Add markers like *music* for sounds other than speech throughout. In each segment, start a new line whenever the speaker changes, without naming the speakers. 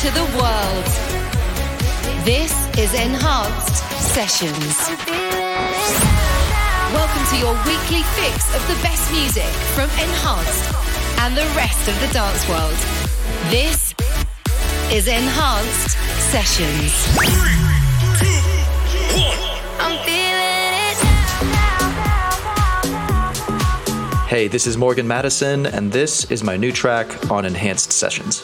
to the world. This is Enhanced Sessions. Welcome to your weekly fix of the best music from Enhanced and the rest of the dance world. This is Enhanced Sessions. Three, two, one.
Hey, this is Morgin Madison, and this is my new track on Enhanced Sessions.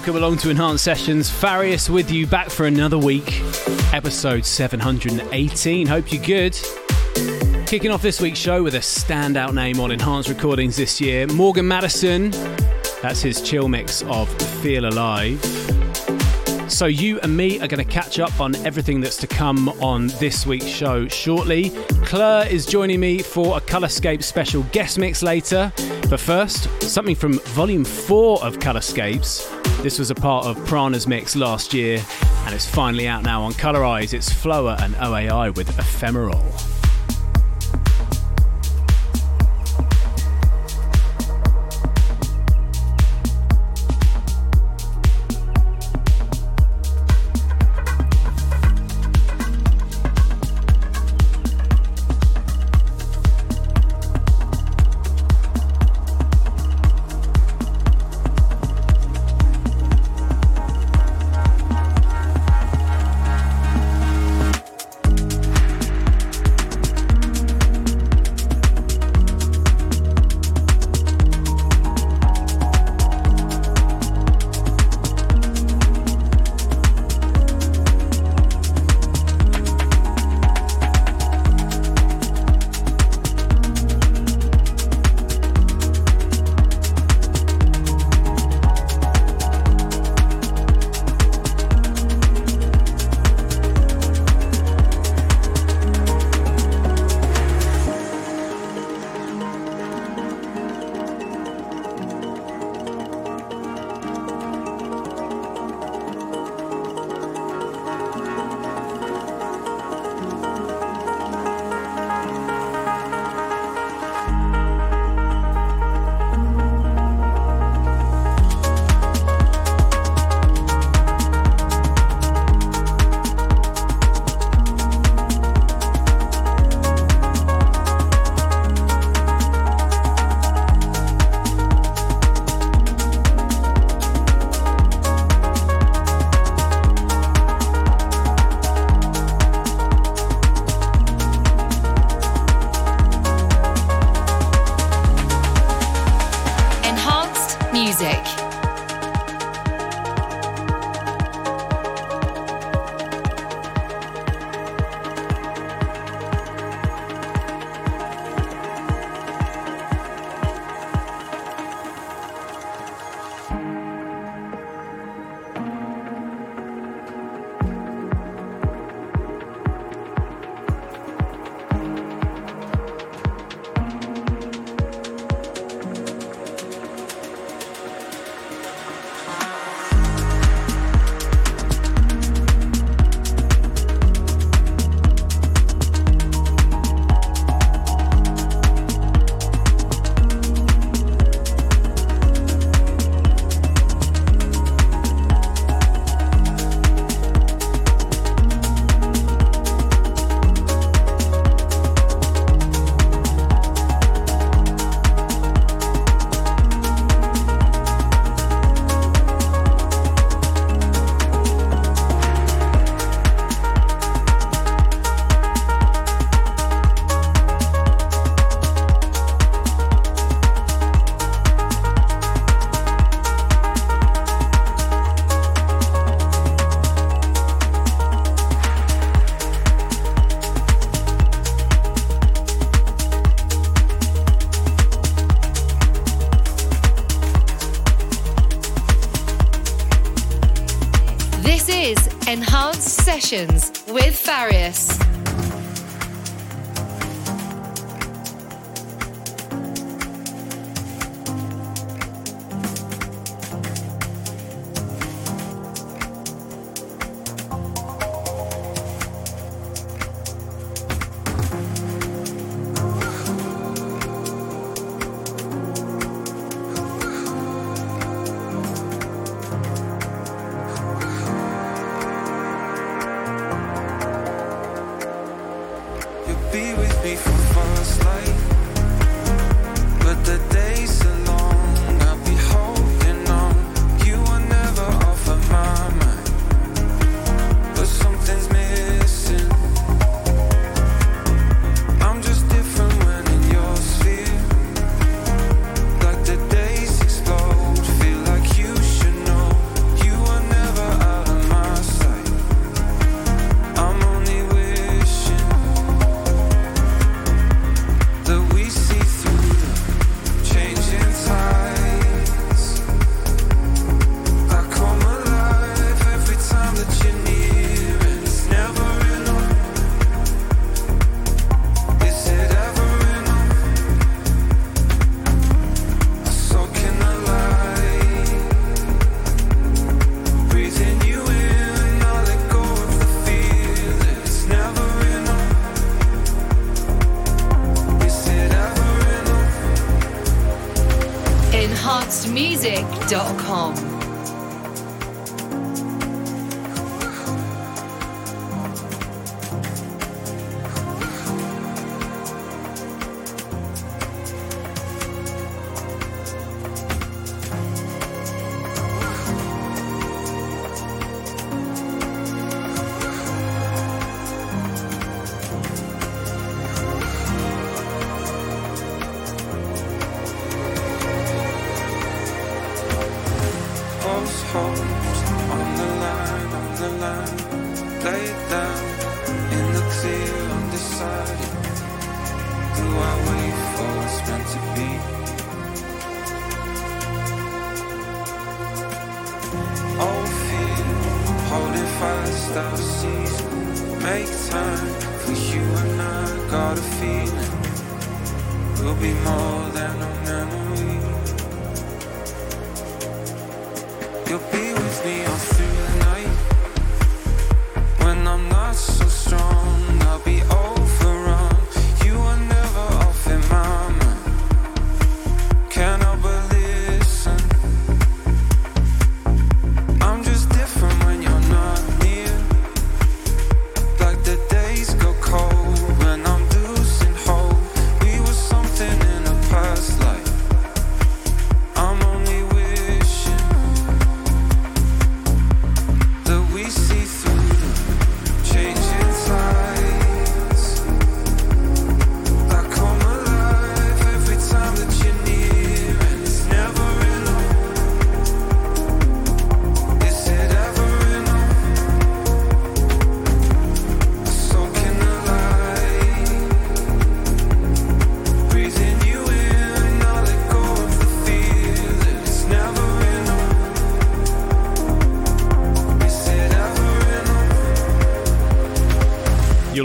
Welcome along to Enhanced Sessions. Farius with you back for another week, episode 718. Hope you're good. Kicking off this week's show with a standout name on Enhanced Recordings this year Morgin Madison. That's his chill mix of Feel Alive. So, you and me are going to catch up on everything that's to come on this week's show shortly. Klur is joining me for a Colorscape special guest mix later. But first, something from volume 4 of Colorscapes. This was a part of Prana's mix last year, and it's finally out now on Colorize. It's Fløa and OAI with Ephemeral.
Sessions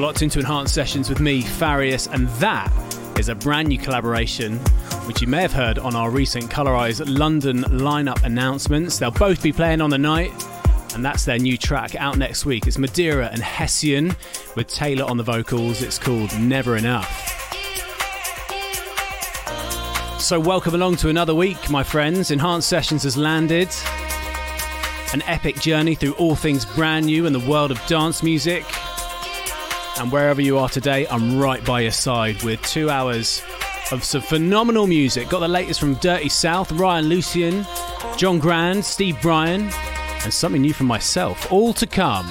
locked into Enhanced Sessions with me, Farius, and that is a brand new collaboration which you may have heard on our recent Colorize London lineup announcements. They'll both be playing on the night, and that's their new track out next week. It's Modera and Hessian with Tailor on the vocals. It's called Never Enough. So, welcome along to another week, my friends. Enhanced Sessions has landed. An epic journey through all things brand new in the world of dance music. And wherever you are today, I'm right by your side with two hours of some phenomenal music. Got the latest from Dirty South, Ryan Lucian, John Grand, Steve Brian, and something new from myself. All to come.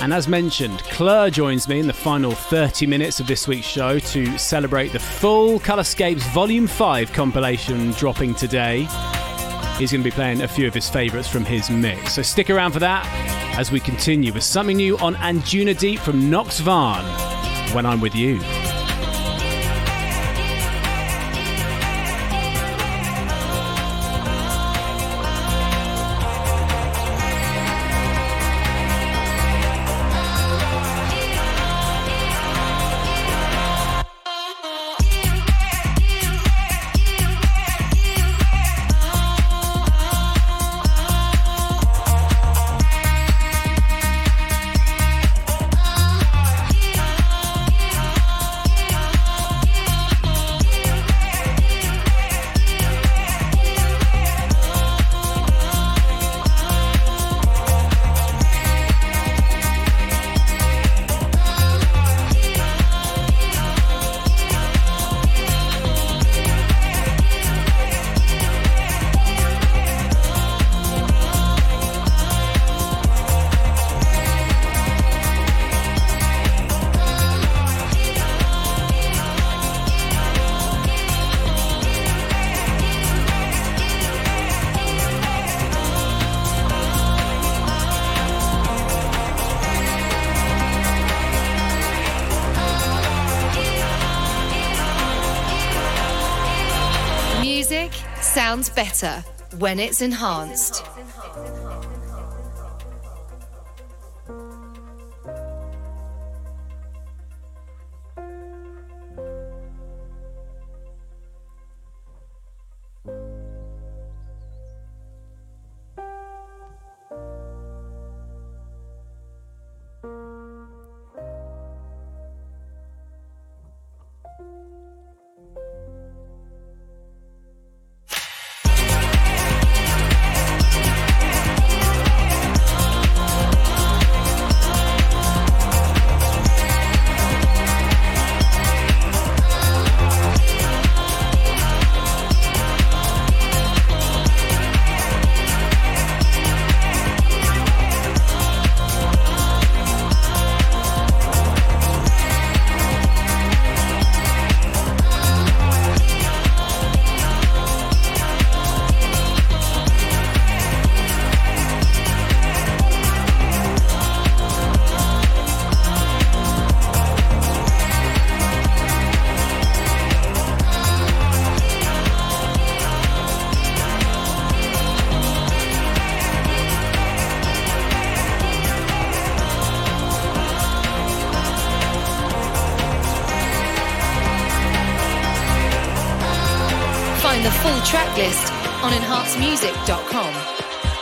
And as mentioned, Klur joins me in the final 30 minutes of this week's show to celebrate the full Colorscapes Volume 5 compilation dropping today. He's going to be playing a few of his favourites from his mix. So stick around for that as we continue with something new on Anjunadeep from Nox Vahn when I'm with you.
When it's enhanced. the full track list on enhancemusic.com.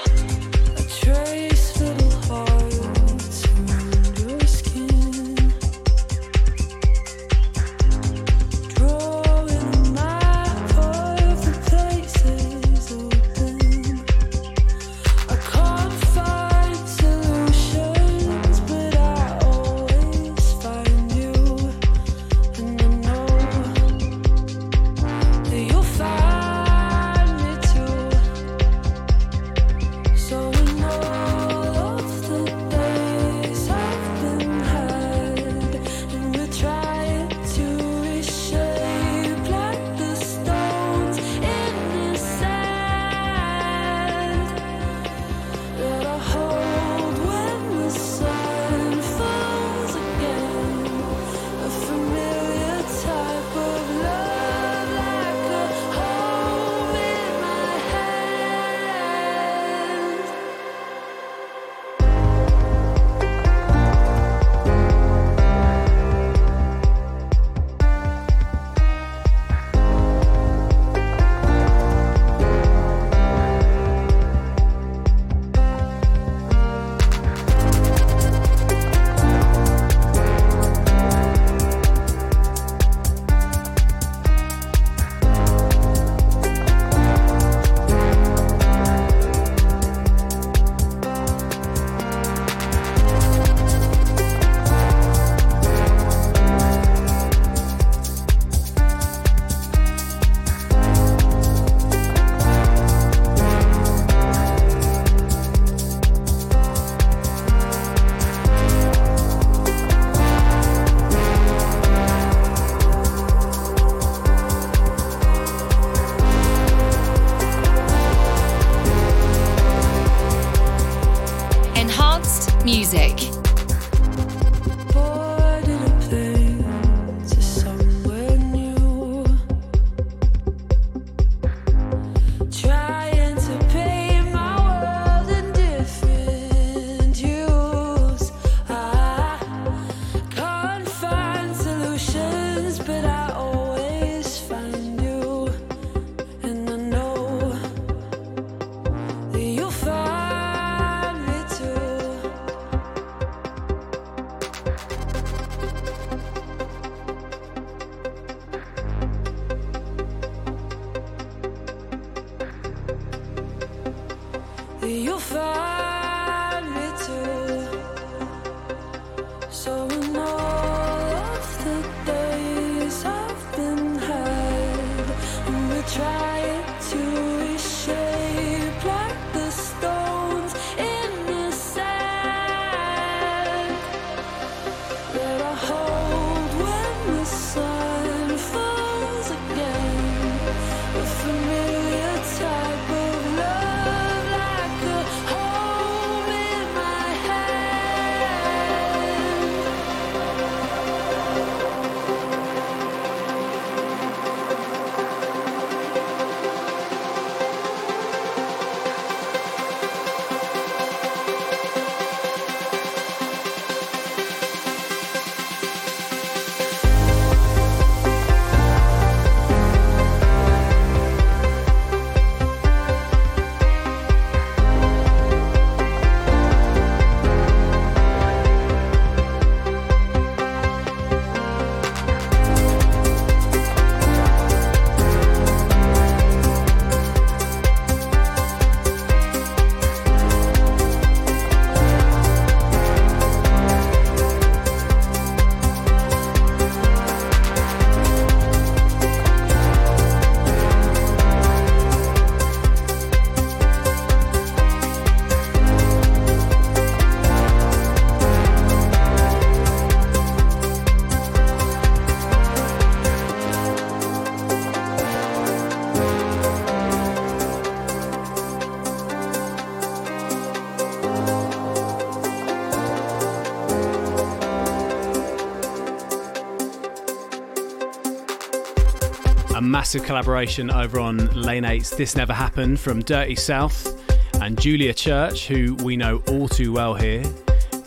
massive collaboration over on Lane 8's This Never Happened from Dirty South and Julia Church, who we know all too well here.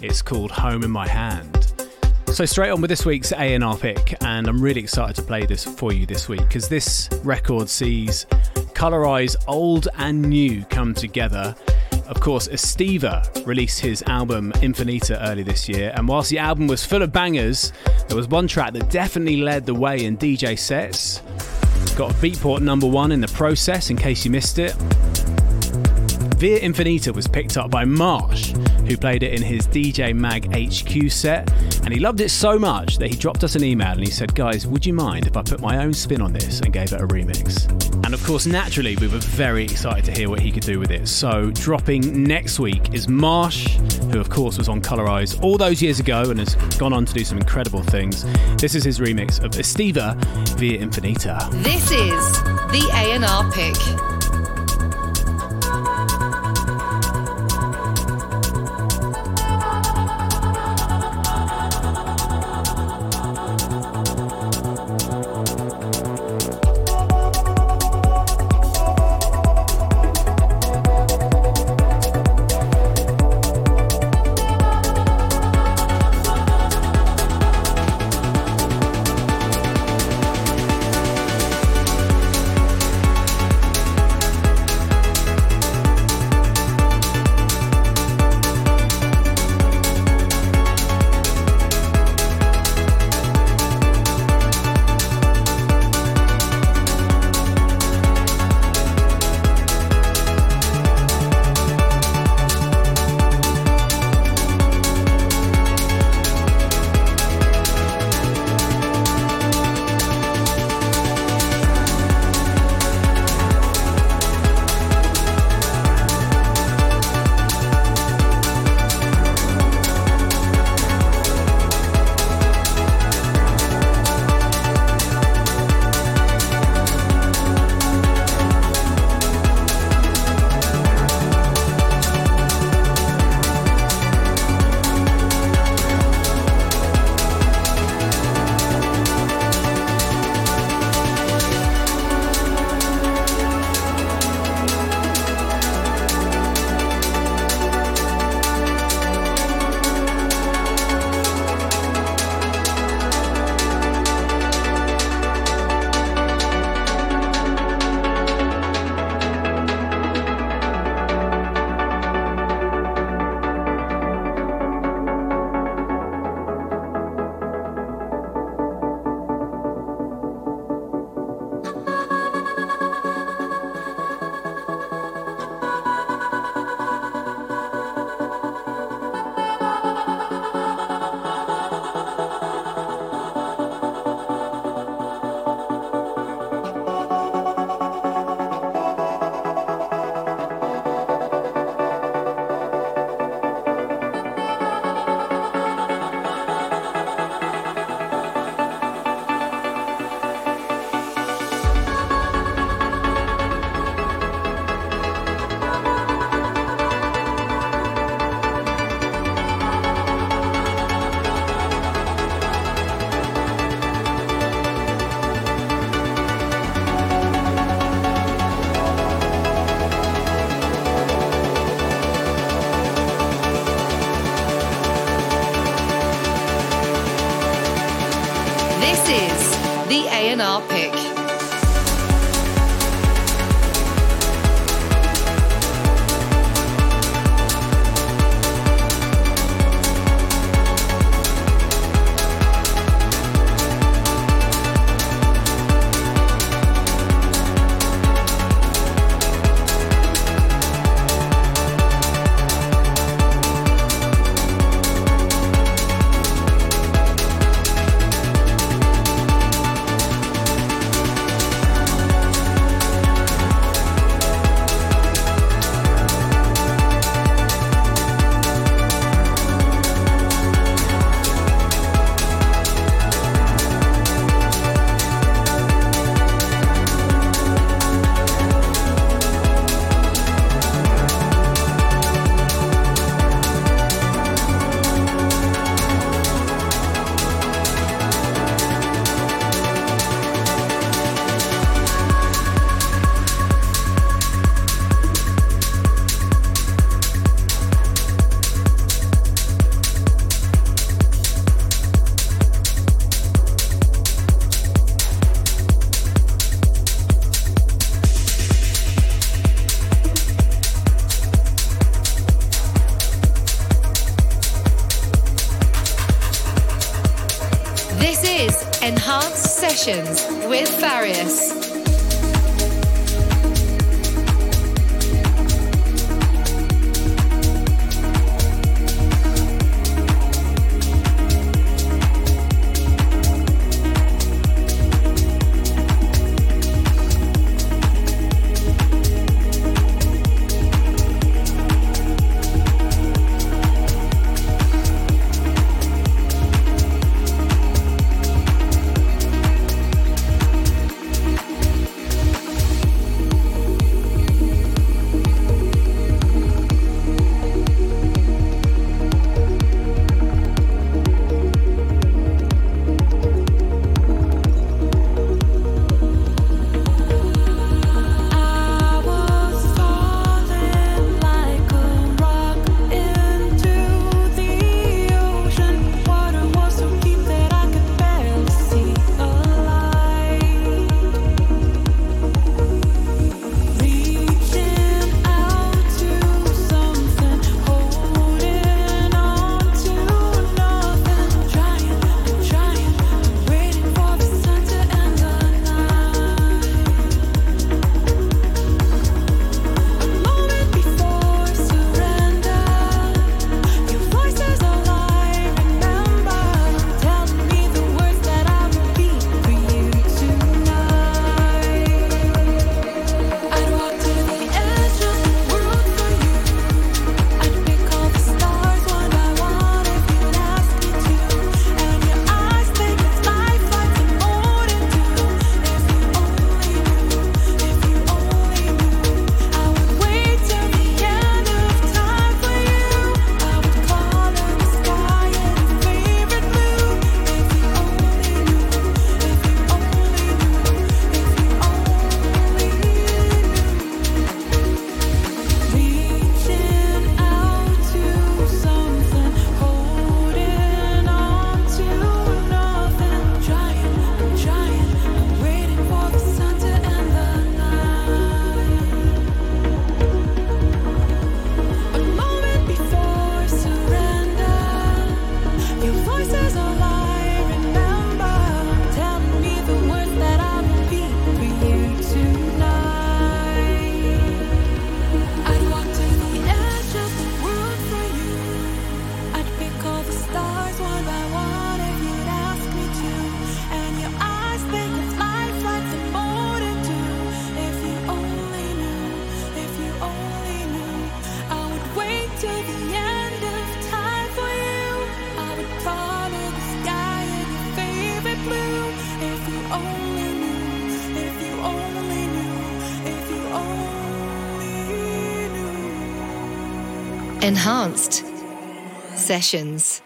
It's called Home in My Hand. So straight on with this week's A&R pick, and I'm really excited to play this for you this week because this record sees Colorize old and new come together of course, Estiva released his album Infinita early this year, and whilst the album was full of bangers, there was one track that definitely led the way in DJ sets. Got Beatport number one in the process, in case you missed it. Via Infinita was picked up by Marsh, who played it in his DJ Mag HQ set, and he loved it so much that he dropped us an email and he said, Guys, would you mind if I put my own spin on this and gave it a remix? And of course, naturally, we were very excited to hear what he could do with it. So, dropping next week is Marsh, who of course was on Colorize all those years ago and has gone on to do some incredible things. This is his remix of Estiva via Infinita.
This is the A&R pick.
Sessions.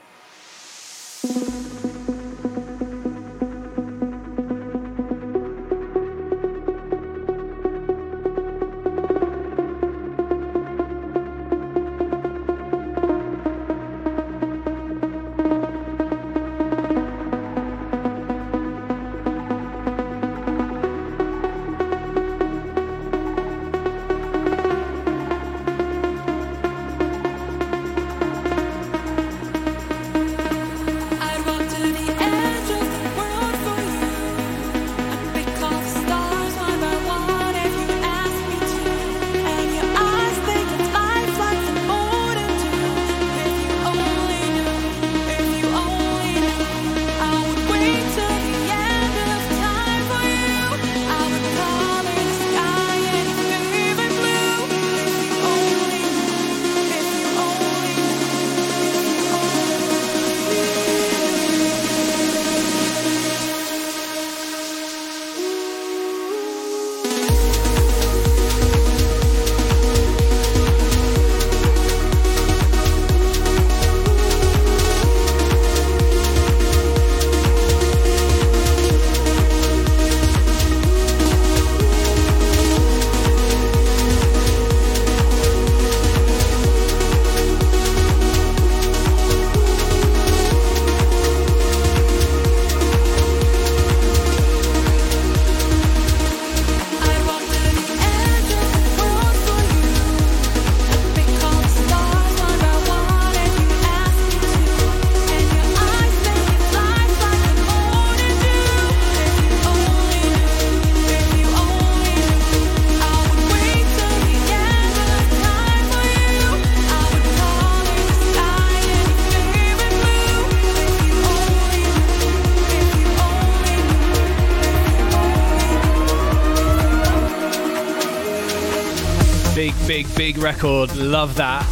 Big, record. Love that.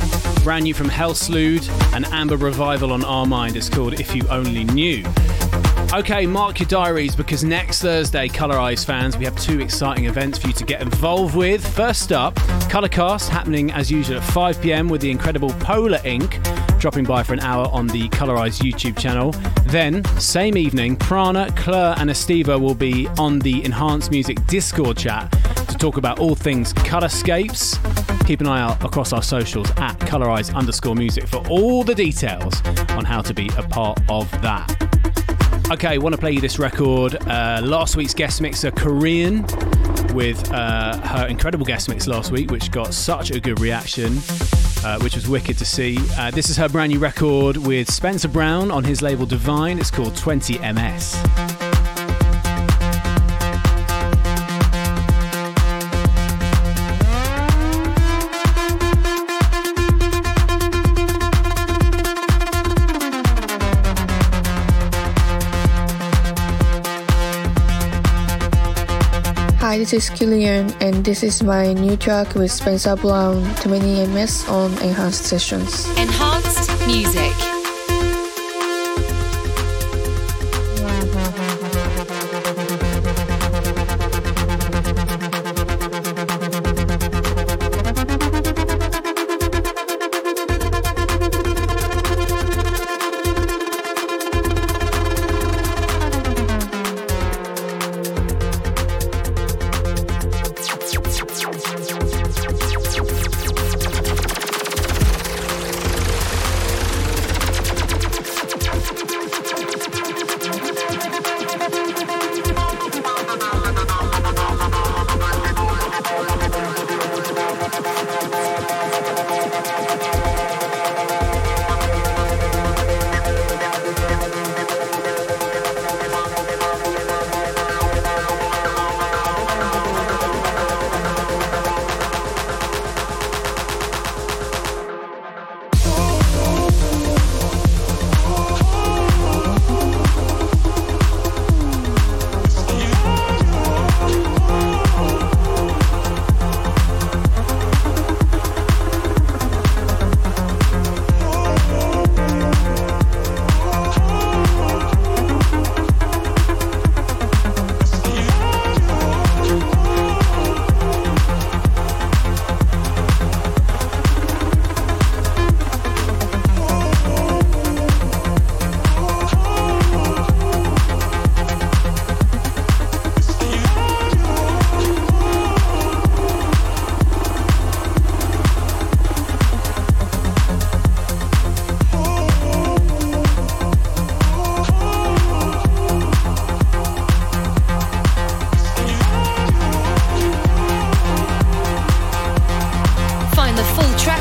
Brand new from Hel-sløwed and Amber Revival on Armind. It's called If You Only Knew. Okay, mark your diaries because next Thursday, Colorize fans, we have two exciting events for you to get involved with. First up, Colourcast happening as usual at 5 pm with the incredible Polar Ink dropping by for an hour on the Colorize YouTube channel. Then, same evening, Prana, Klur, and Estiva will be on the Enhanced Music Discord chat to talk about all things Colorscapes. Keep an eye out across our socials at Eyes underscore music for all the details on how to be a part of that. Okay, want to play you this record. Uh, last week's guest mixer, Qrion, with uh, her incredible guest mix last week, which got such a good reaction, uh, which was wicked to see. Uh, this is her brand new record with Spencer Brown on his label diviine. It's called 20MS.
Hi, this is Qrion, and this is my new track with Spencer Brown, 20 MS on Enhanced Sessions.
Enhanced Music.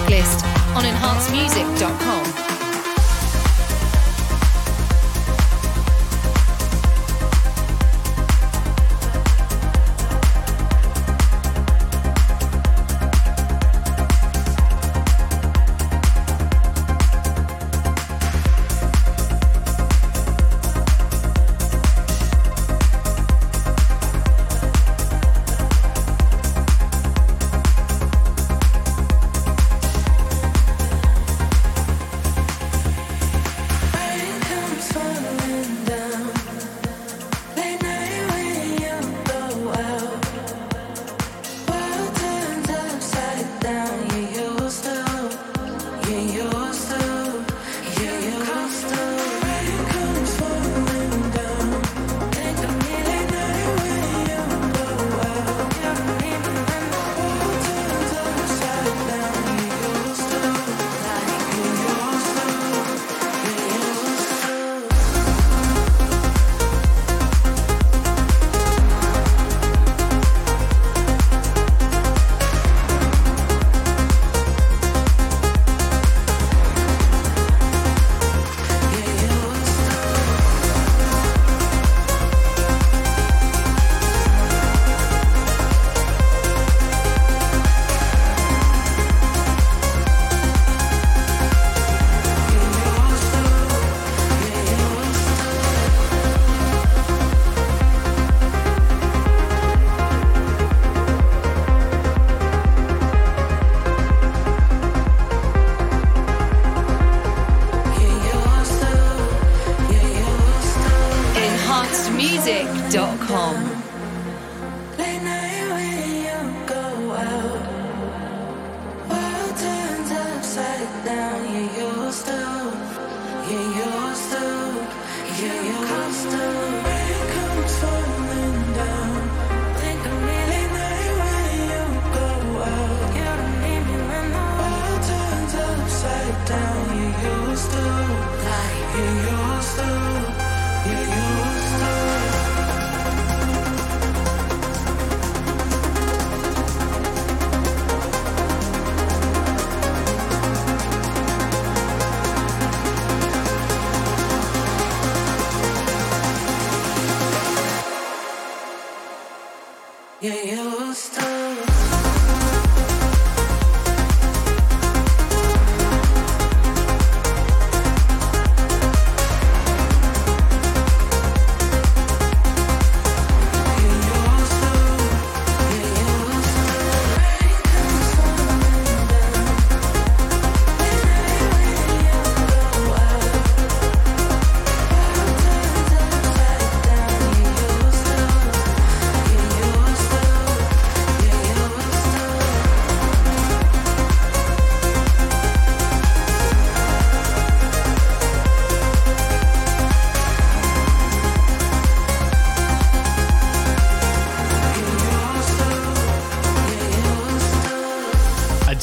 list on enhancemusic.com.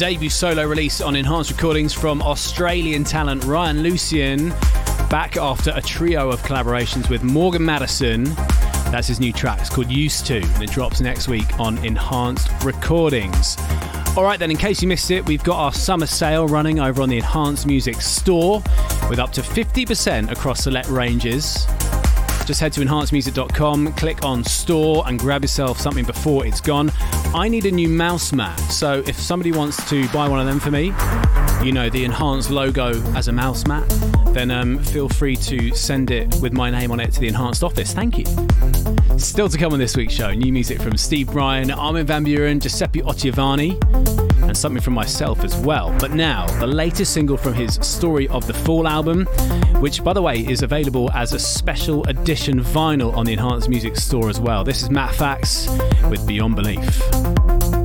debut solo release on Enhanced Recordings from Australian talent Ryan Lucian, back after a trio of collaborations with Morgin Madison. That's his new track. It's called Used to, and it drops next week on Enhanced Recordings. All right, then, in case you missed it, we've got our summer sale running over on the Enhanced Music store with up to 50% across select ranges. Just head to enhancedmusic.com, click on store, and grab yourself something before it's gone. I need a new mouse mat, so if somebody wants to buy one of them for me, you know, the enhanced logo as a mouse mat, then um, feel free to send it with my name on it to the enhanced office. Thank you. Still to come on this week's show, new music from Steve Brian, Armin van Buuren, Giuseppe Ottaviani, and something from myself as well. But now, the latest single from his Story of the Fall album, which, by the way, is available as a special edition vinyl on the Enhanced Music store as well. This is Matt Fax with Beyond Belief.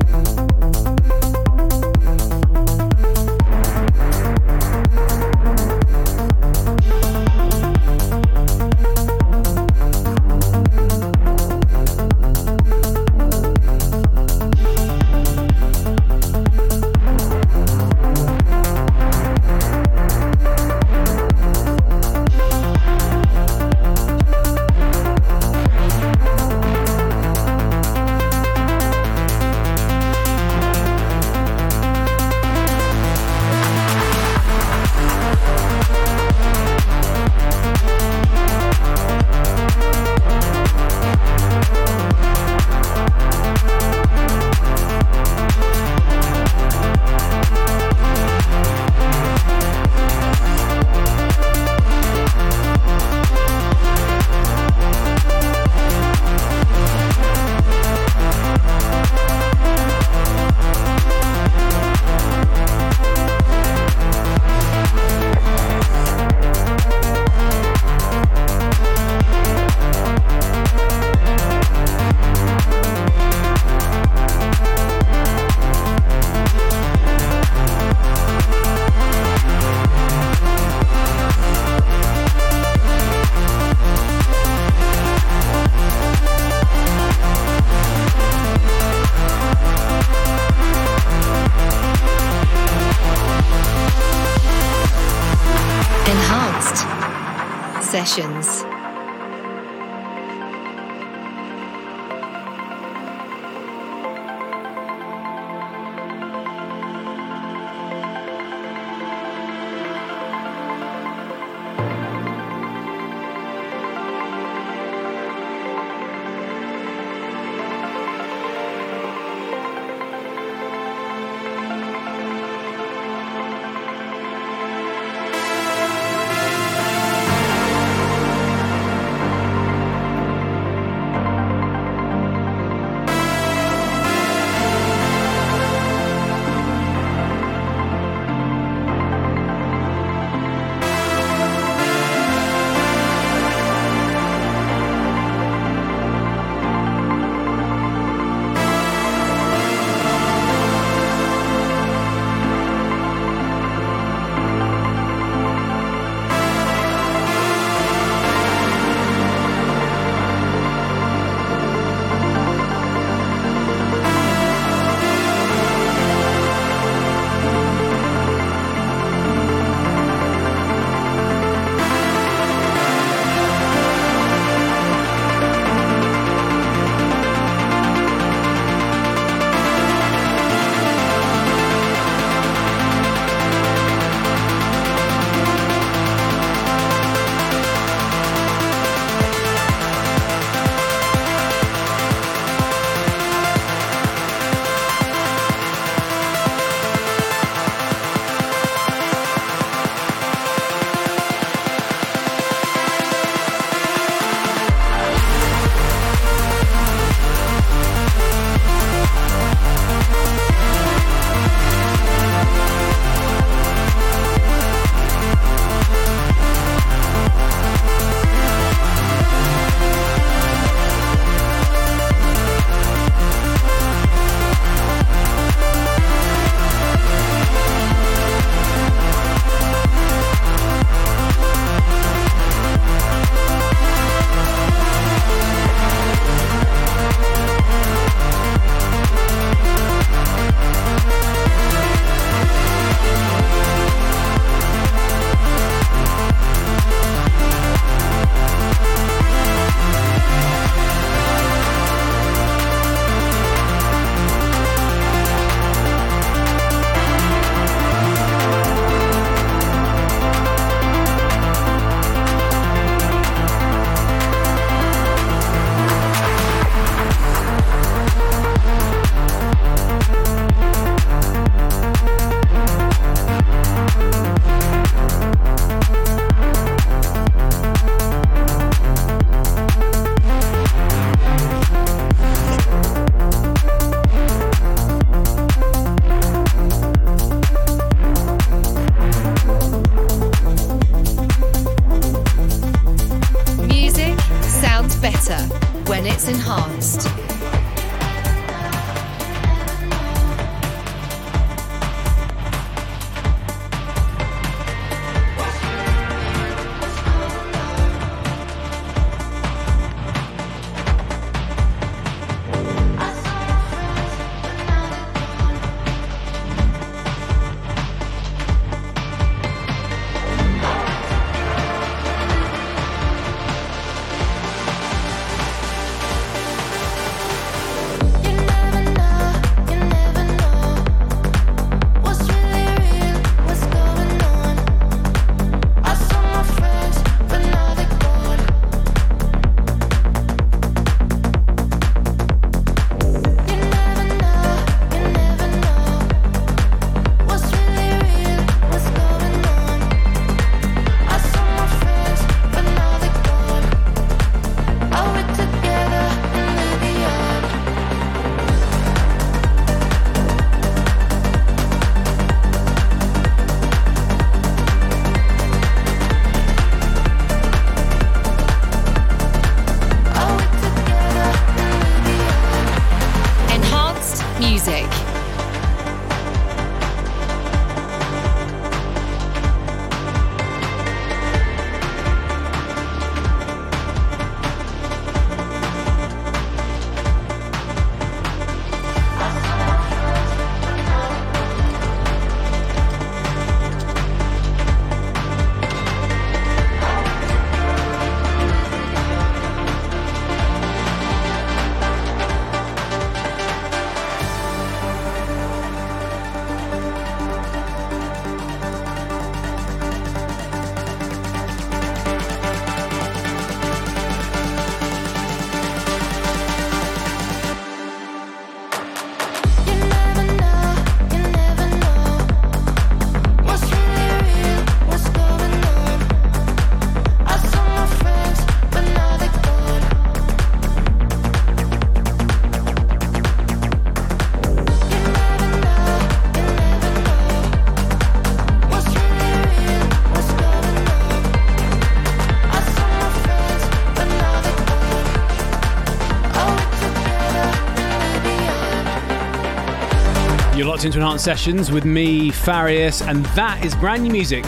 Locked into Enhanced Sessions with me, Farius, and that is brand new music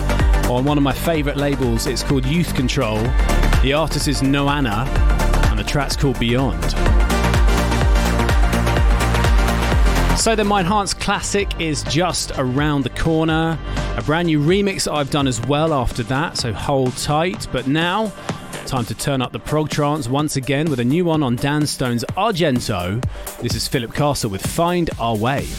on one of my favourite labels. It's called Youth Control. The artist is Noana, and the track's called Beyond. So then, my enhanced classic is just around the corner. A brand new remix I've done as well after that, so hold tight. But now, time to turn up the prog trance once again with a new one on Dan Stone's Argento. This is Philip Castle with Find Our Way.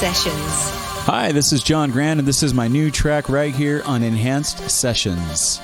Sessions.
Hi, this is John Grant, and this is my new track right here on Enhanced Sessions.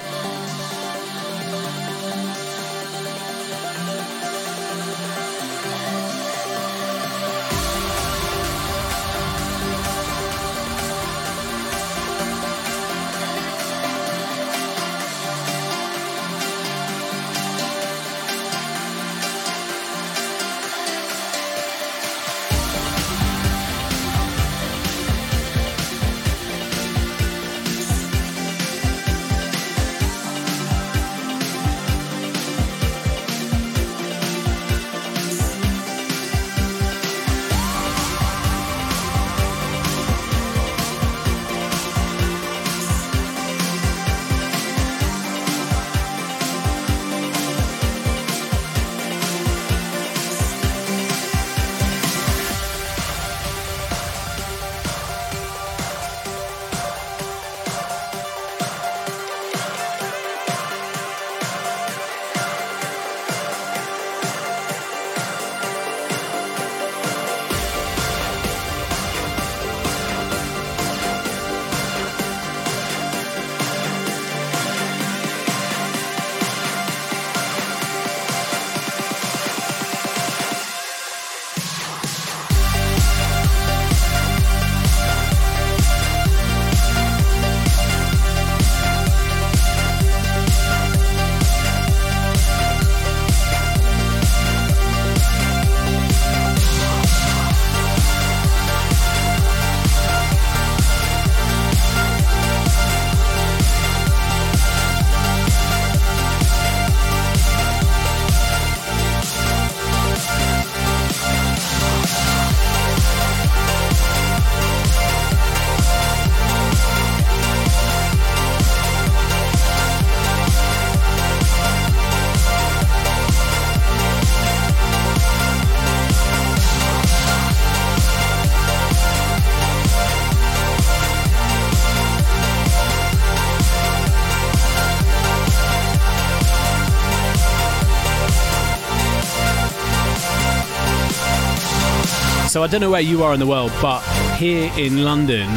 I don't know where you are in the world, but here in London,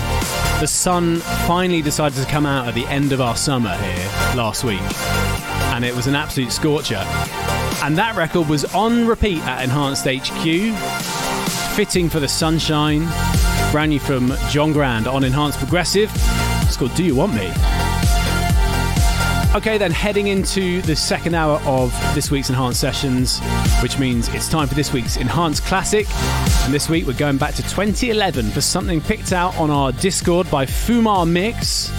the sun finally decided to come out at the end of our summer here last week. And it was an absolute scorcher. And that record was on repeat at Enhanced HQ, fitting for the sunshine. Brand new from John Grand on Enhanced Progressive. It's called Do You Want Me? Okay, then heading into the second hour of this week's Enhanced Sessions, which means it's time for this week's Enhanced Classic. And this week we're going back to 2011 for something picked out on our Discord by Fumar Mix.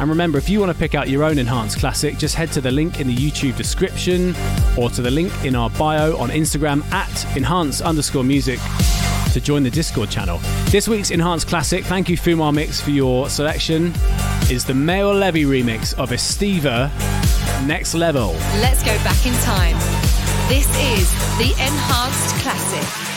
And remember, if you want to pick out your own Enhanced Classic, just head to the link in the YouTube description or to the link in our bio on Instagram at enhance underscore music to join the Discord channel. This week's Enhanced Classic, thank you Fumar Mix for your selection, is the Maor Levi remix of Estiva Next Level.
Let's go back in time. This is the Enhanced Classic.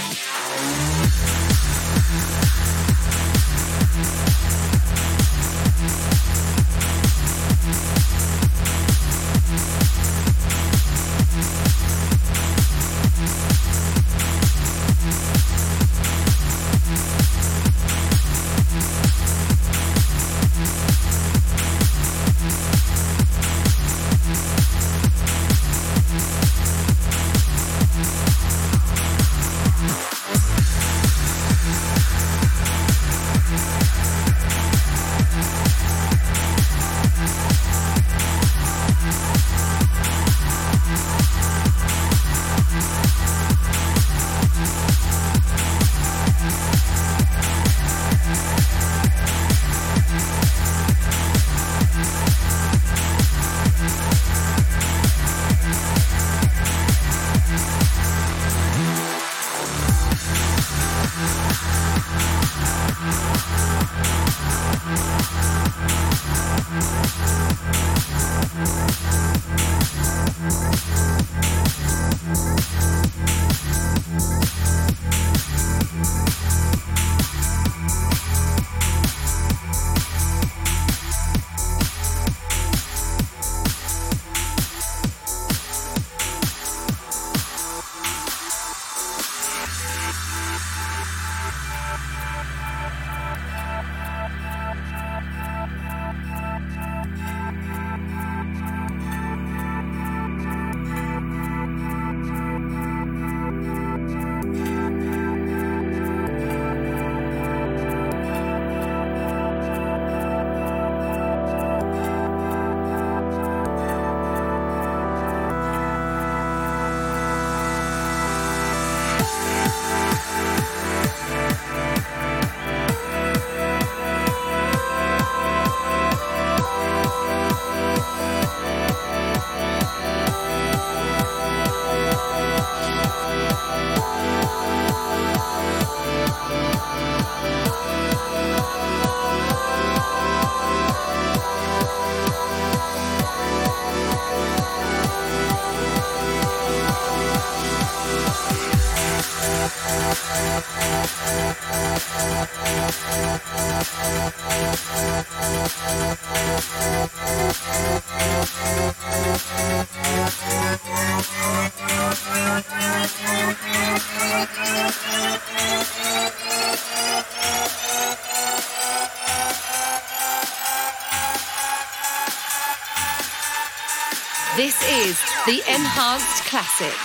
Enhanced Classic.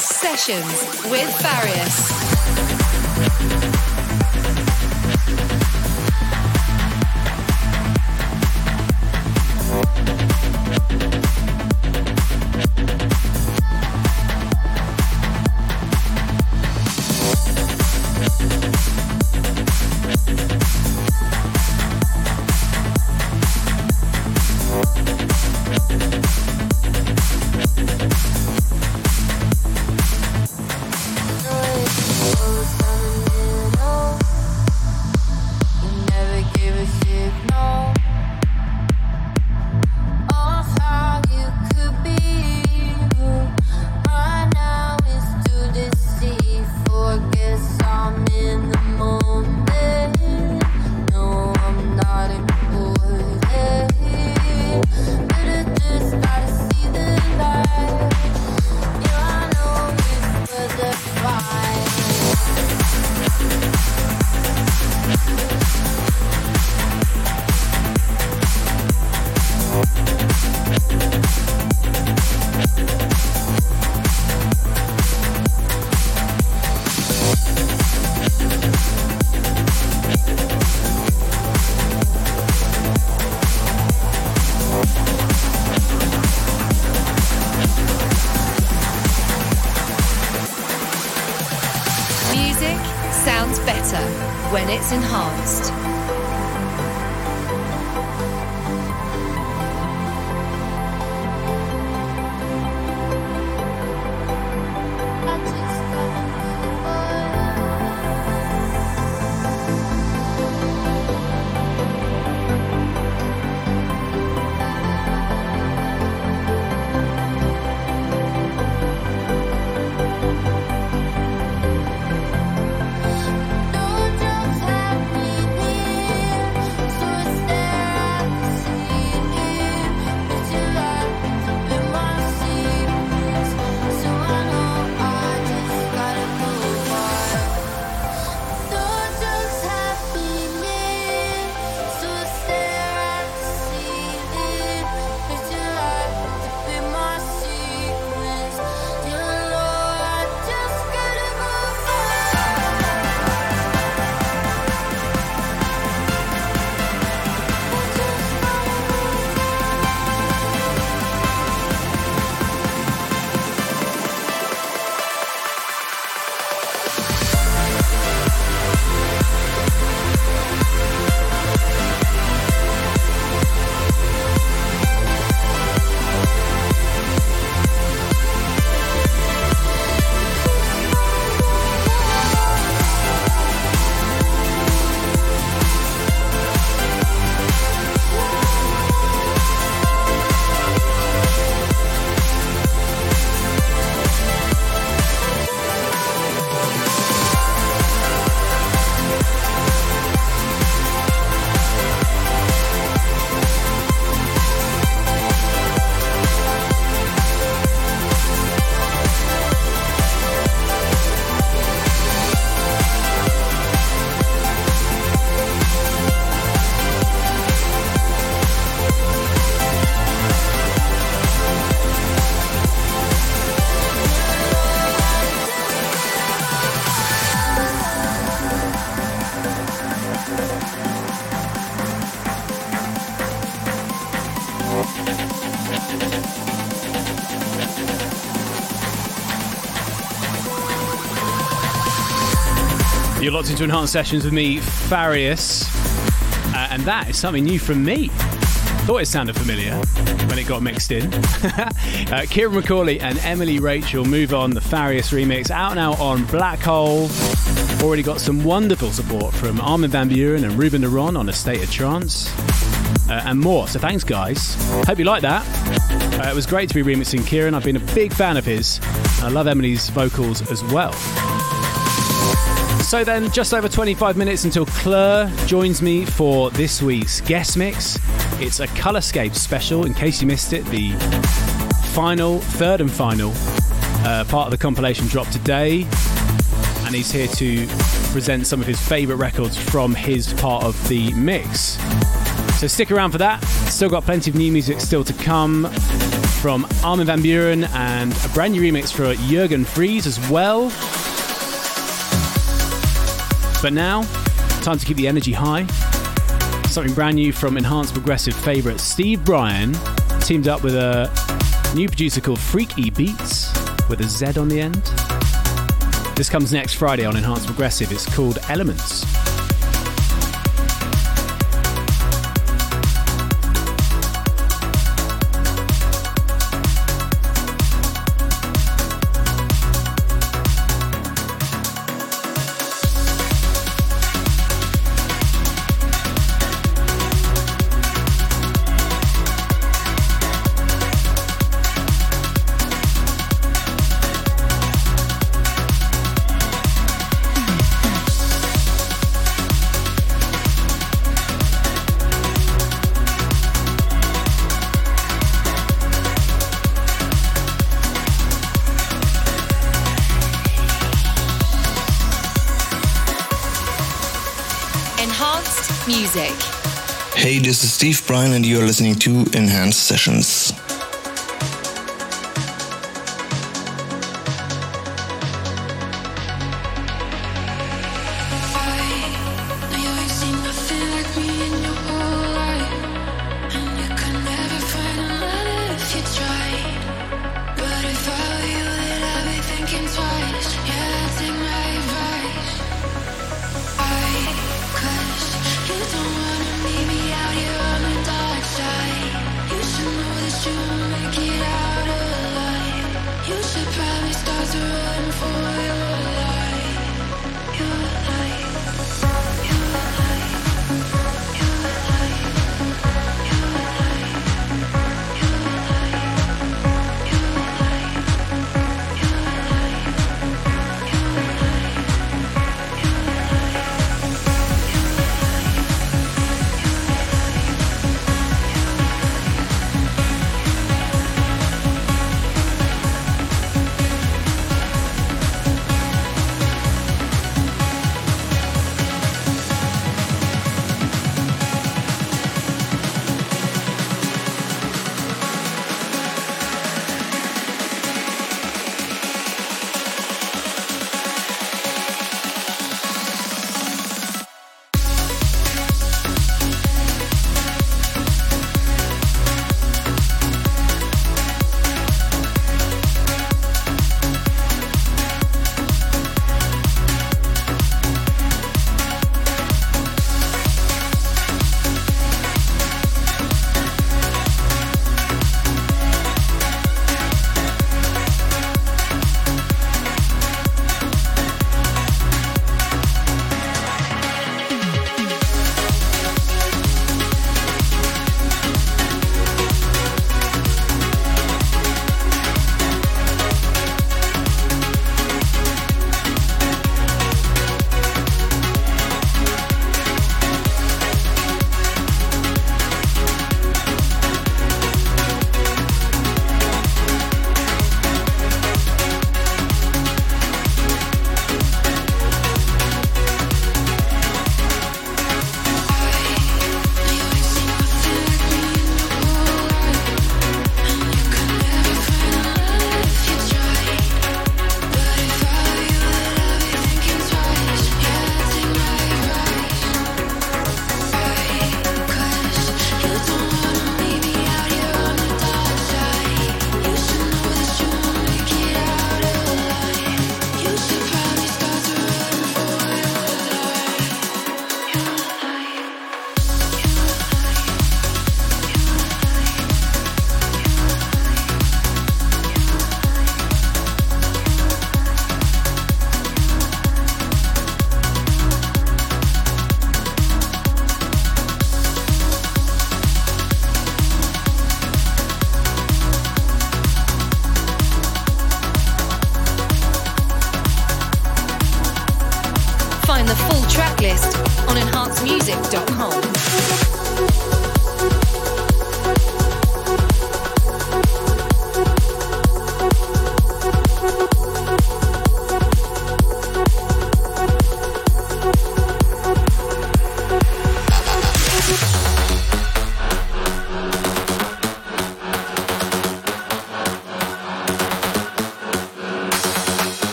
Sessions with Farius.
You're locked into enhanced sessions with me, Farius, uh, and that is something new from me. Thought it sounded familiar when it got mixed in. *laughs* uh, Ciaran McAuley and Emily Rachel move on the Farius remix out now on Black Hole. Already got some wonderful support from Armin van Buuren and Ruben Ronde on A State of Trance. Uh, and more. So thanks, guys. Hope you like that. Uh, it was great to be remixing Ciaran. I've been a big fan of his. I love Emily's vocals as well. So then, just over 25 minutes until Klur joins me for this week's guest mix. It's a Colorscape special, in case you missed it, the final, third and final uh, part of the compilation drop today. And he's here to present some of his favourite records from his part of the mix. So stick around for that. Still got plenty of new music still to come from Armin van Buuren and a brand new remix for Jürgen Vries as well. But now, time to keep the energy high. Something brand new from Enhanced Progressive favourite Steve Brian, teamed up with a new producer called Freaky Beats with a Z on the end. This comes next Friday on Enhanced Progressive. It's called Elements.
Steve Brian, and you're listening to Enhanced Sessions.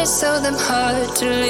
it's so them hard to leave.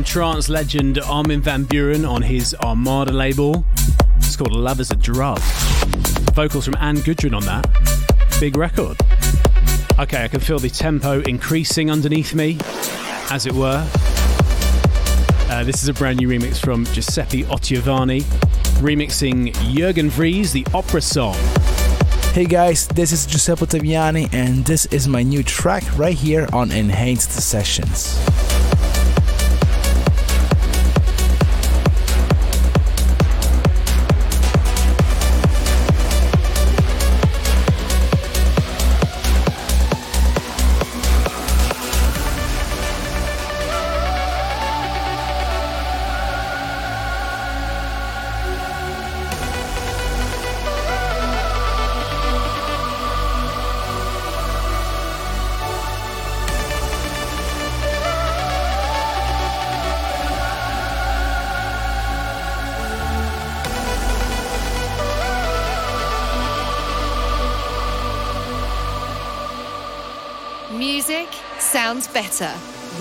From trance legend Armin van Buuren on his Armada label. It's called Love is a Drug. Vocals from Anne Gudrun on that. Big record. Okay, I can feel the tempo increasing underneath me, as it were. Uh, this is a brand new remix from Giuseppe Ottaviani, remixing Jürgen Vries, the opera song.
Hey guys, this is Giuseppe Ottaviani, and this is my new track right here on Enhanced Sessions.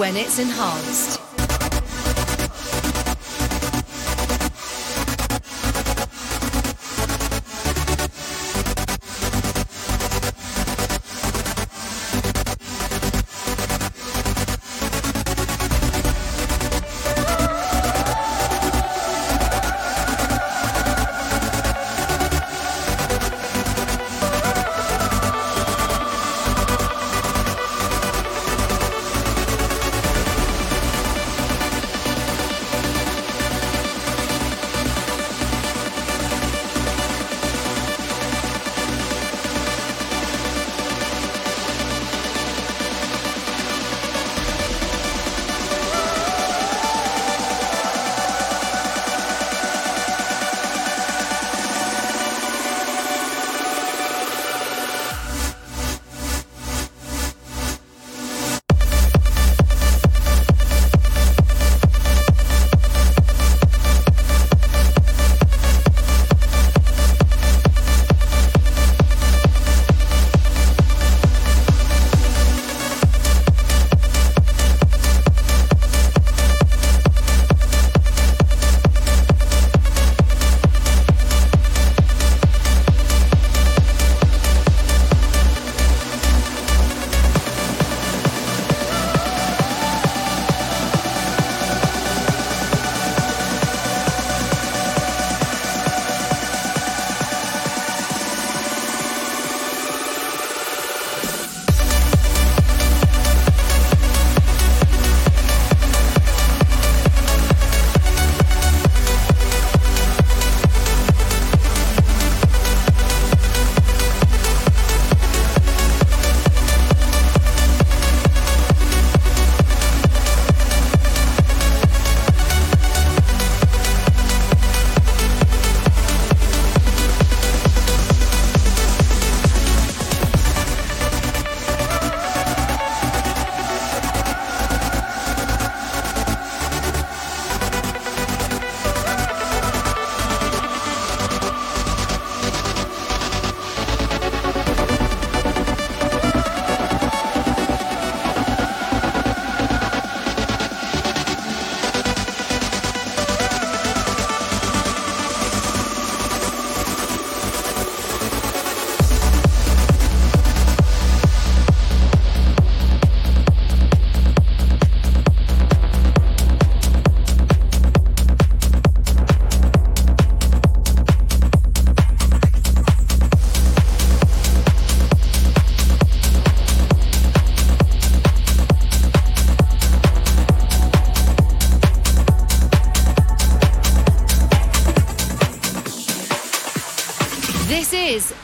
When it's enhanced.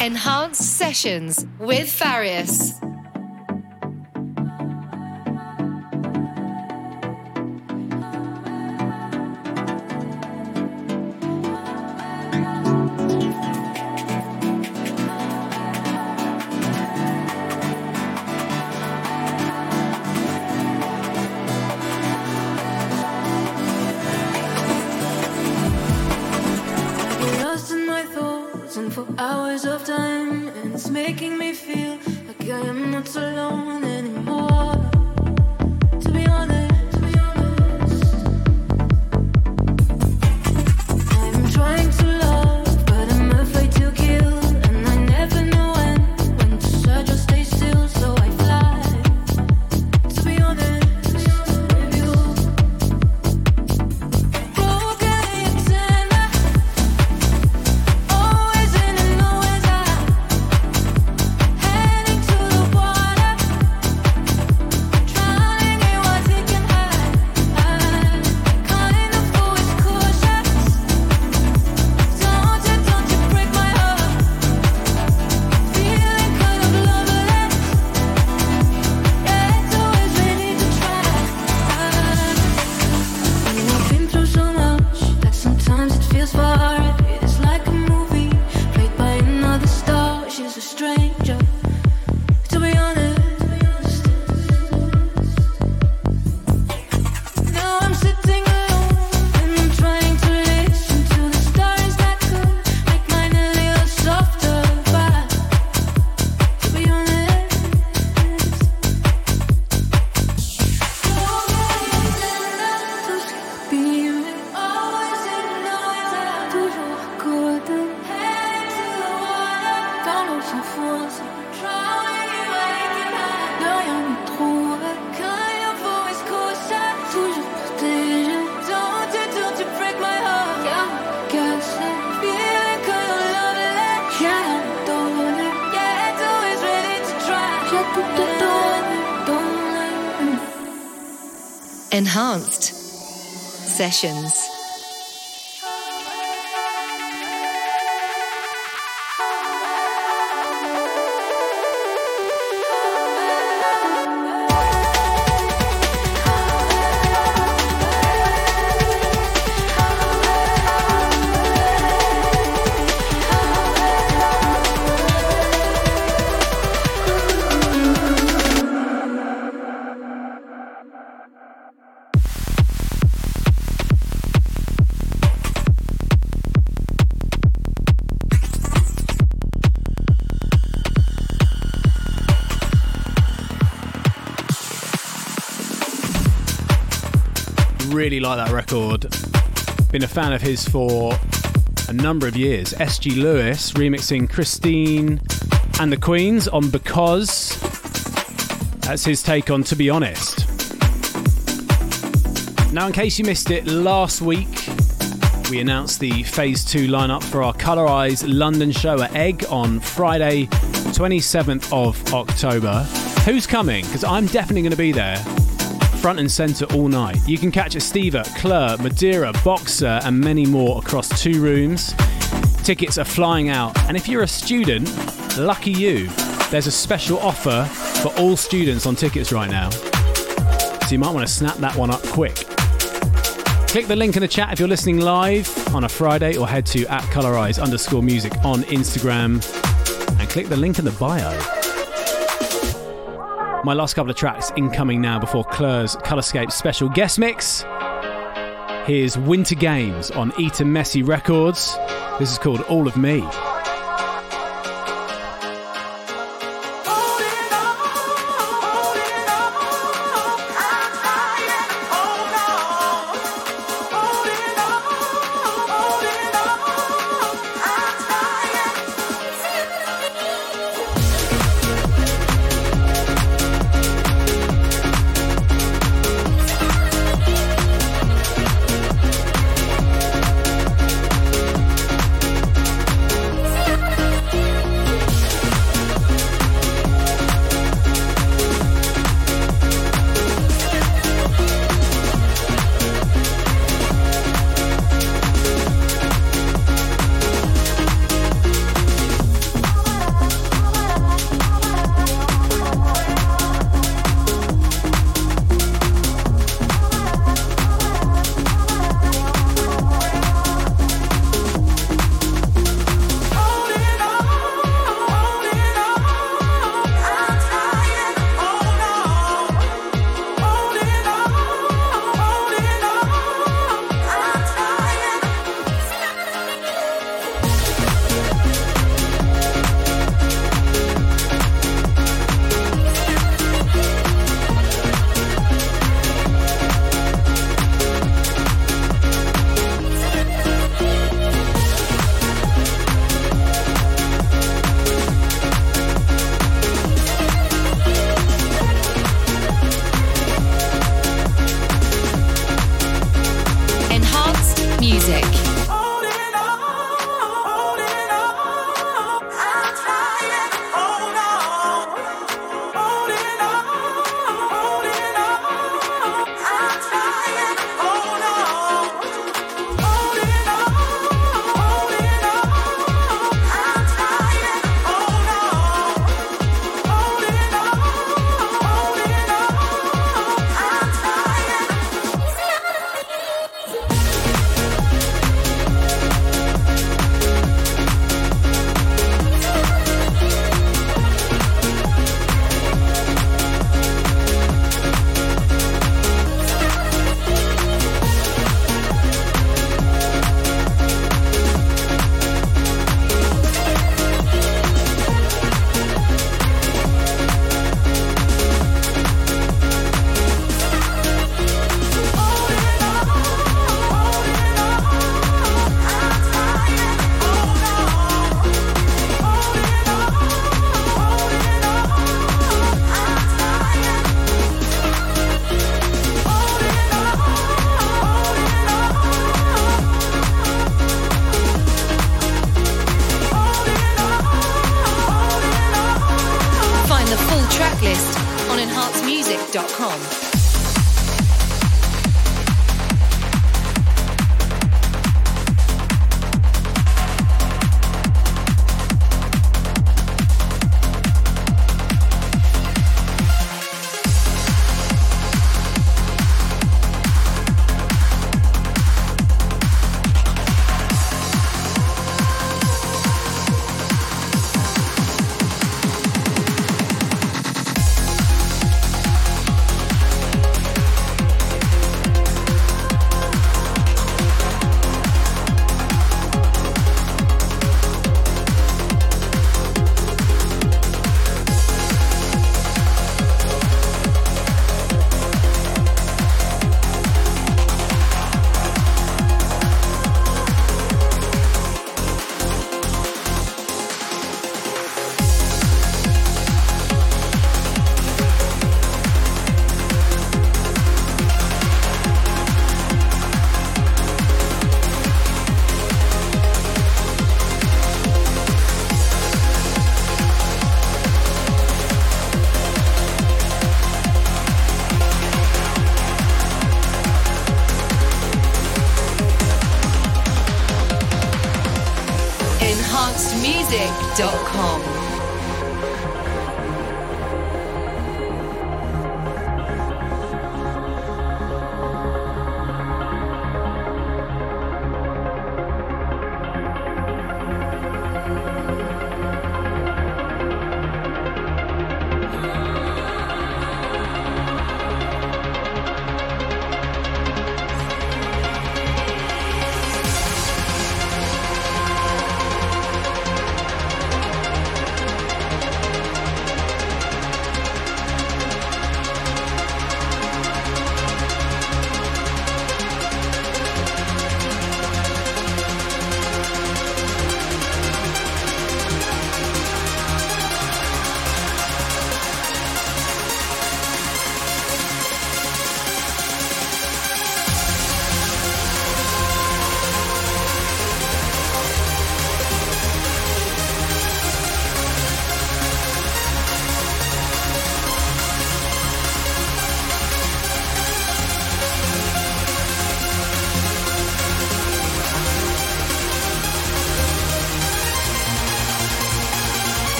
Enhanced Sessions with Farius.
Sessions.
Like that record. Been a fan of his for a number of years. SG Lewis remixing Christine and the Queens on Because. That's his take on To Be Honest. Now, in case you missed it, last week we announced the Phase 2 lineup for our Colorize London show at Egg on Friday, 27th of October. Who's coming? Because I'm definitely going to be there front and centre all night. You can catch Estiva, Klur, Modera, Boxer, and many more across two rooms. Tickets are flying out, and if you're a student, lucky you, there's a special offer for all students on tickets right now. So you might want to snap that one up quick. Click the link in the chat if you're listening live on a Friday, or head to at colorize underscore music on Instagram and click the link in the bio. My last couple of tracks incoming now before Klur's Colorscape special guest mix. Here's Winter Games on Eat and Messy Records. This is called All of Me.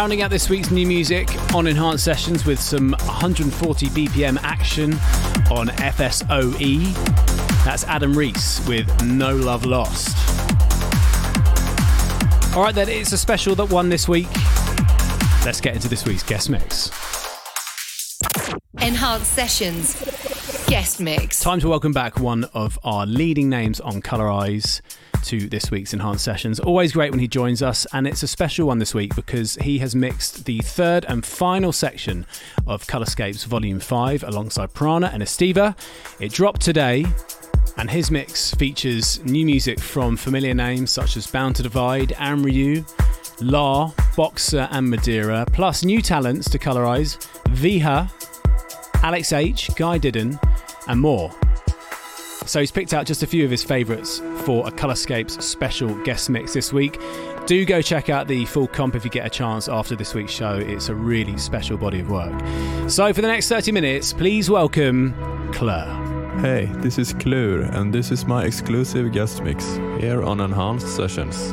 Rounding out this week's new music on Enhanced Sessions with some 140 BPM action on FSOE. That's Adam Reese with No Love Lost. All right, then, it's a special that won this week. Let's get into this week's guest mix.
Enhanced Sessions guest mix.
Time to welcome back one of our leading names on Colorize to this week's Enhanced Sessions. Always great when he joins us, and it's a special one this week because he has mixed the third and final section of Colorscapes Volume 5 alongside Prana and Estiva. It dropped today, and his mix features new music from familiar names such as Bound to Divide, Amryu, La, Boxer, and Madeira, plus new talents to colorize Viha, Alex H, Guy Didden, and more. So he's picked out just a few of his favourites for a Colorscapes special guest mix this week. Do go check out the full comp if you get a chance after this week's show. It's a really special body of work. So for the next 30 minutes, please welcome Klur.
Hey, this is Klur, and this is my exclusive guest mix here on Enhanced Sessions.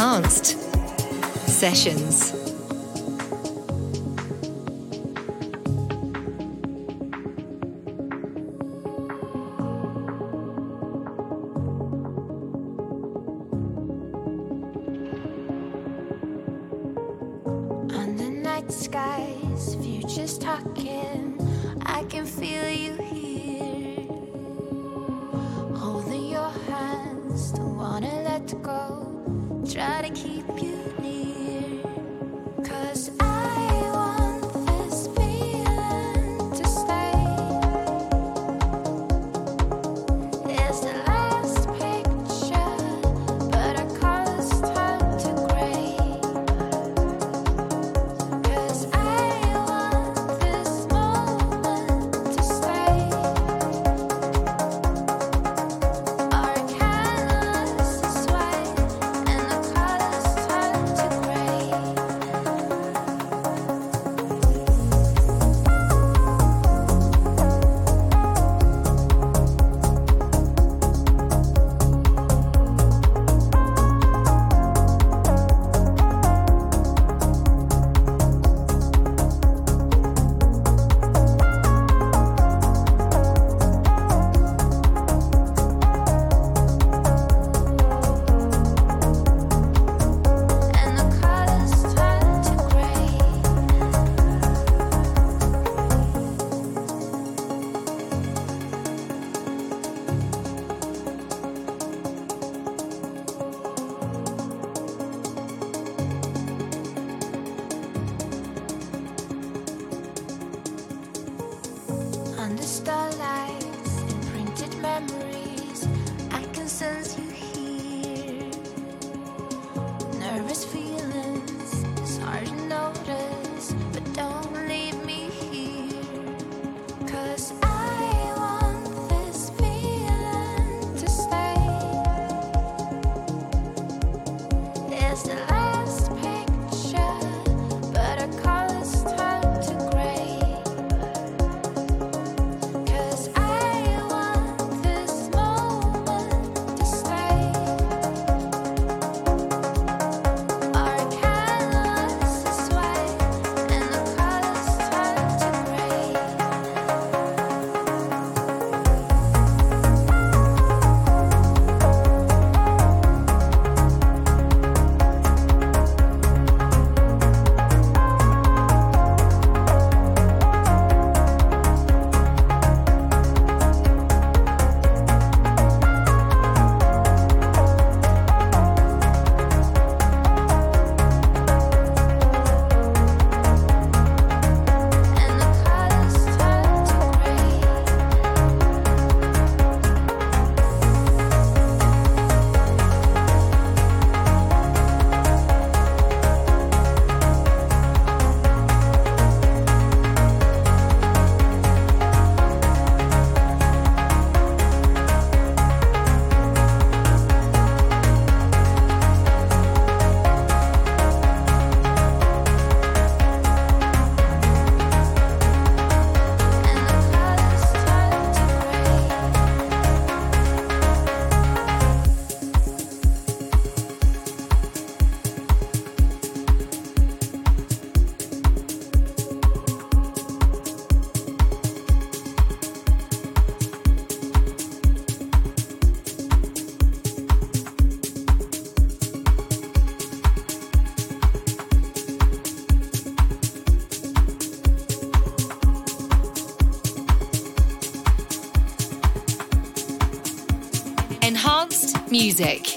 Enhanced Sessions.
Music.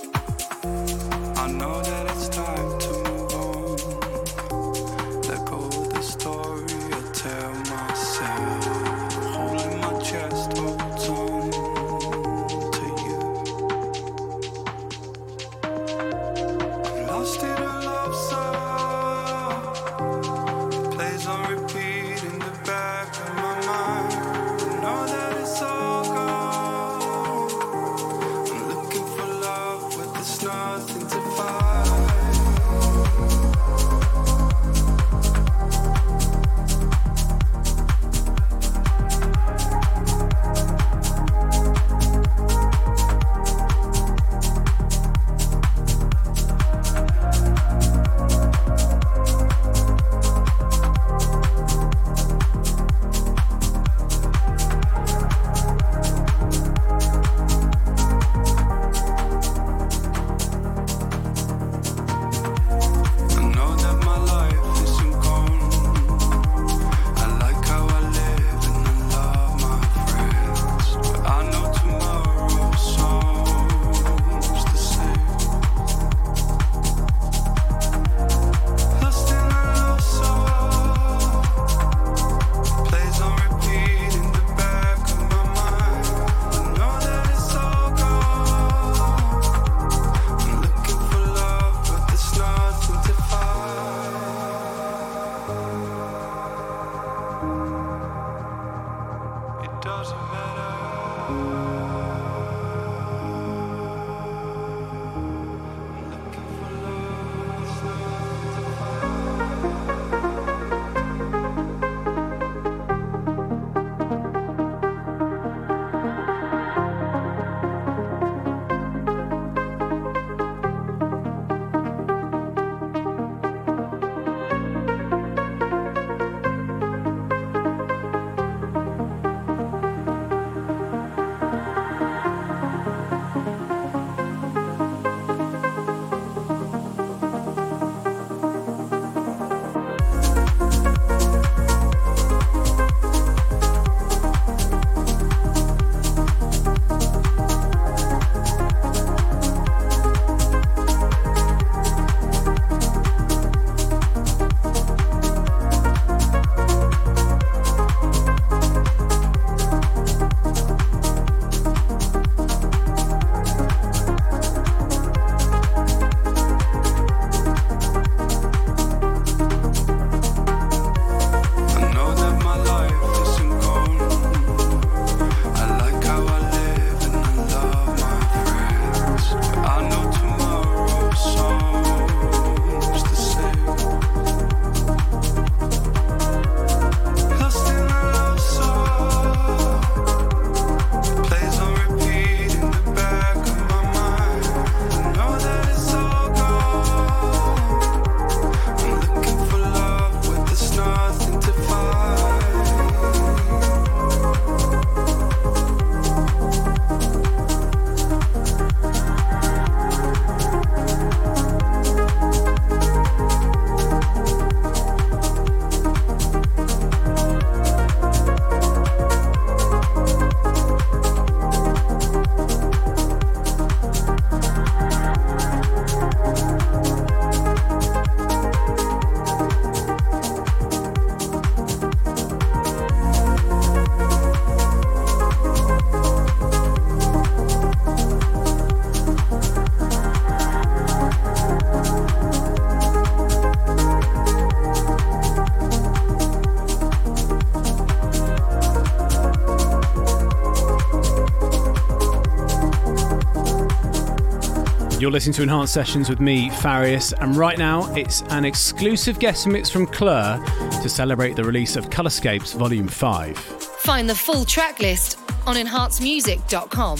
You're listening to Enhanced Sessions with me, Farius, and right now it's an exclusive guest mix from Klur to celebrate the release of Colorscapes Volume 5.
Find the full track list on enhancedmusic.com.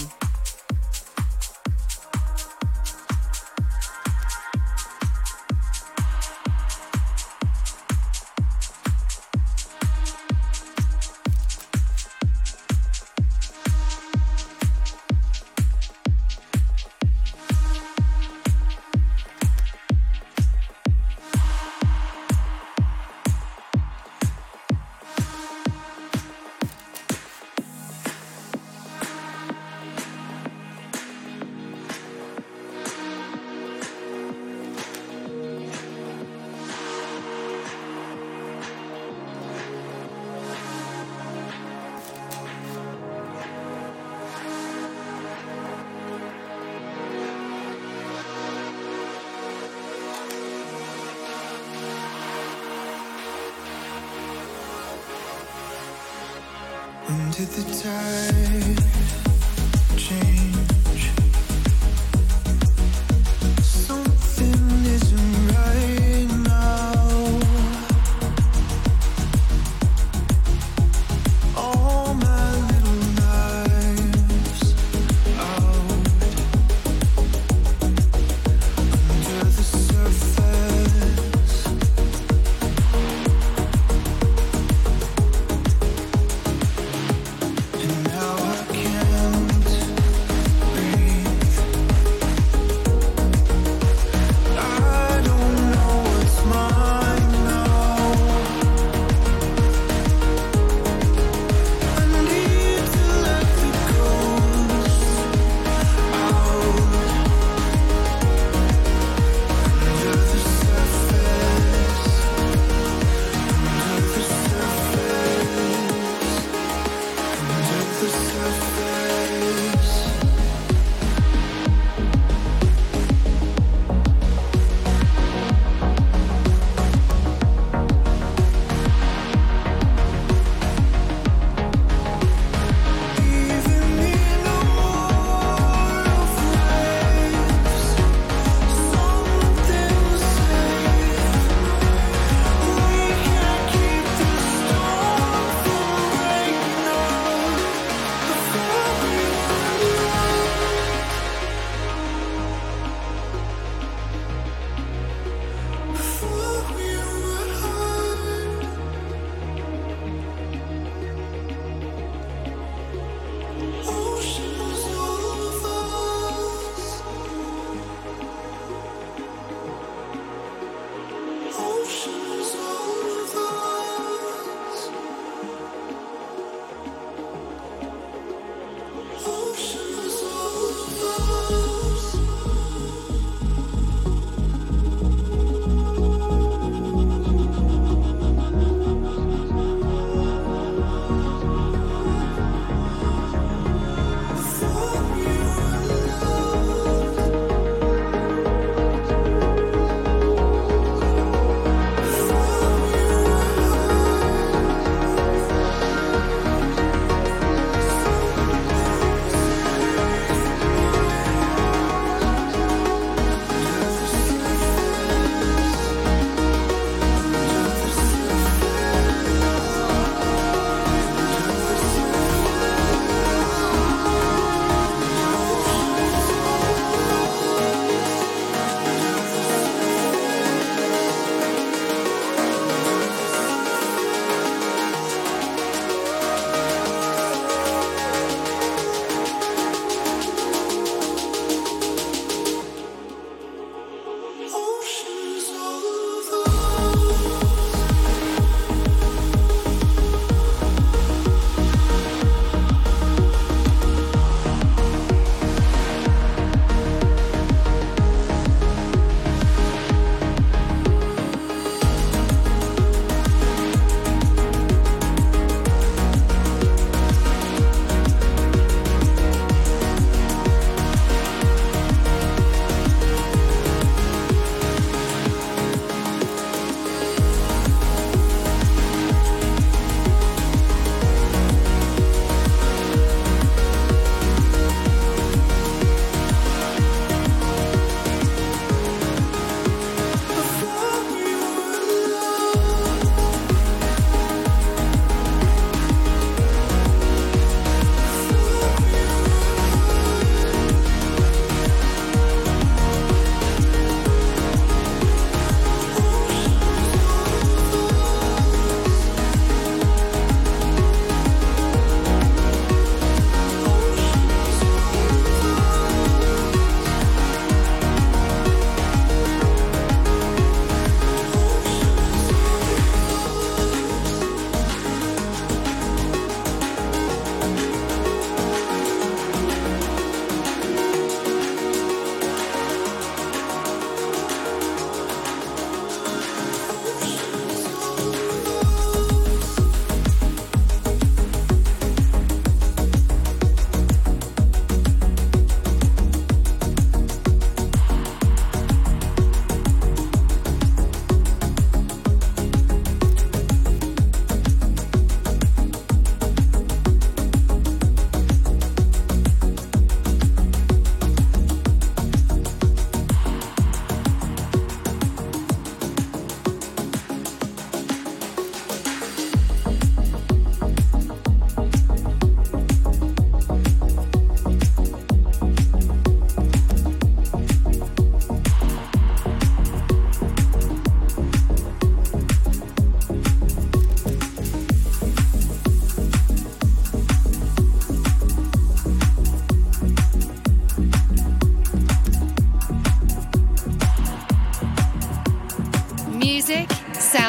And the tide. Can't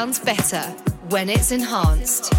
sounds better when it's enhanced.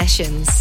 Sessions.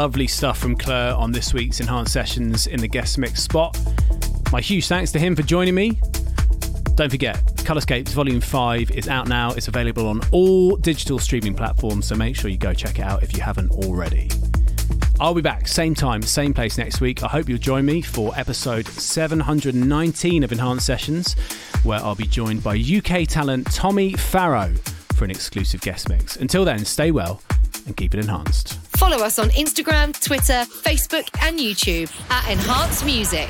Lovely stuff from Klur on this week's Enhanced Sessions in the guest mix spot. My huge thanks to him for joining me. Don't forget, Colorscapes Volume 5 is out now. It's available on all digital streaming platforms, so make sure you go check it out if you haven't already. I'll be back, same time, same place next week. I hope you'll join me for episode 719 of Enhanced Sessions, where I'll be joined by UK talent Tommy Farrow for an exclusive guest mix. Until then, stay well and keep it enhanced.
Follow us on Instagram, Twitter, Facebook, and YouTube at Enhanced Music.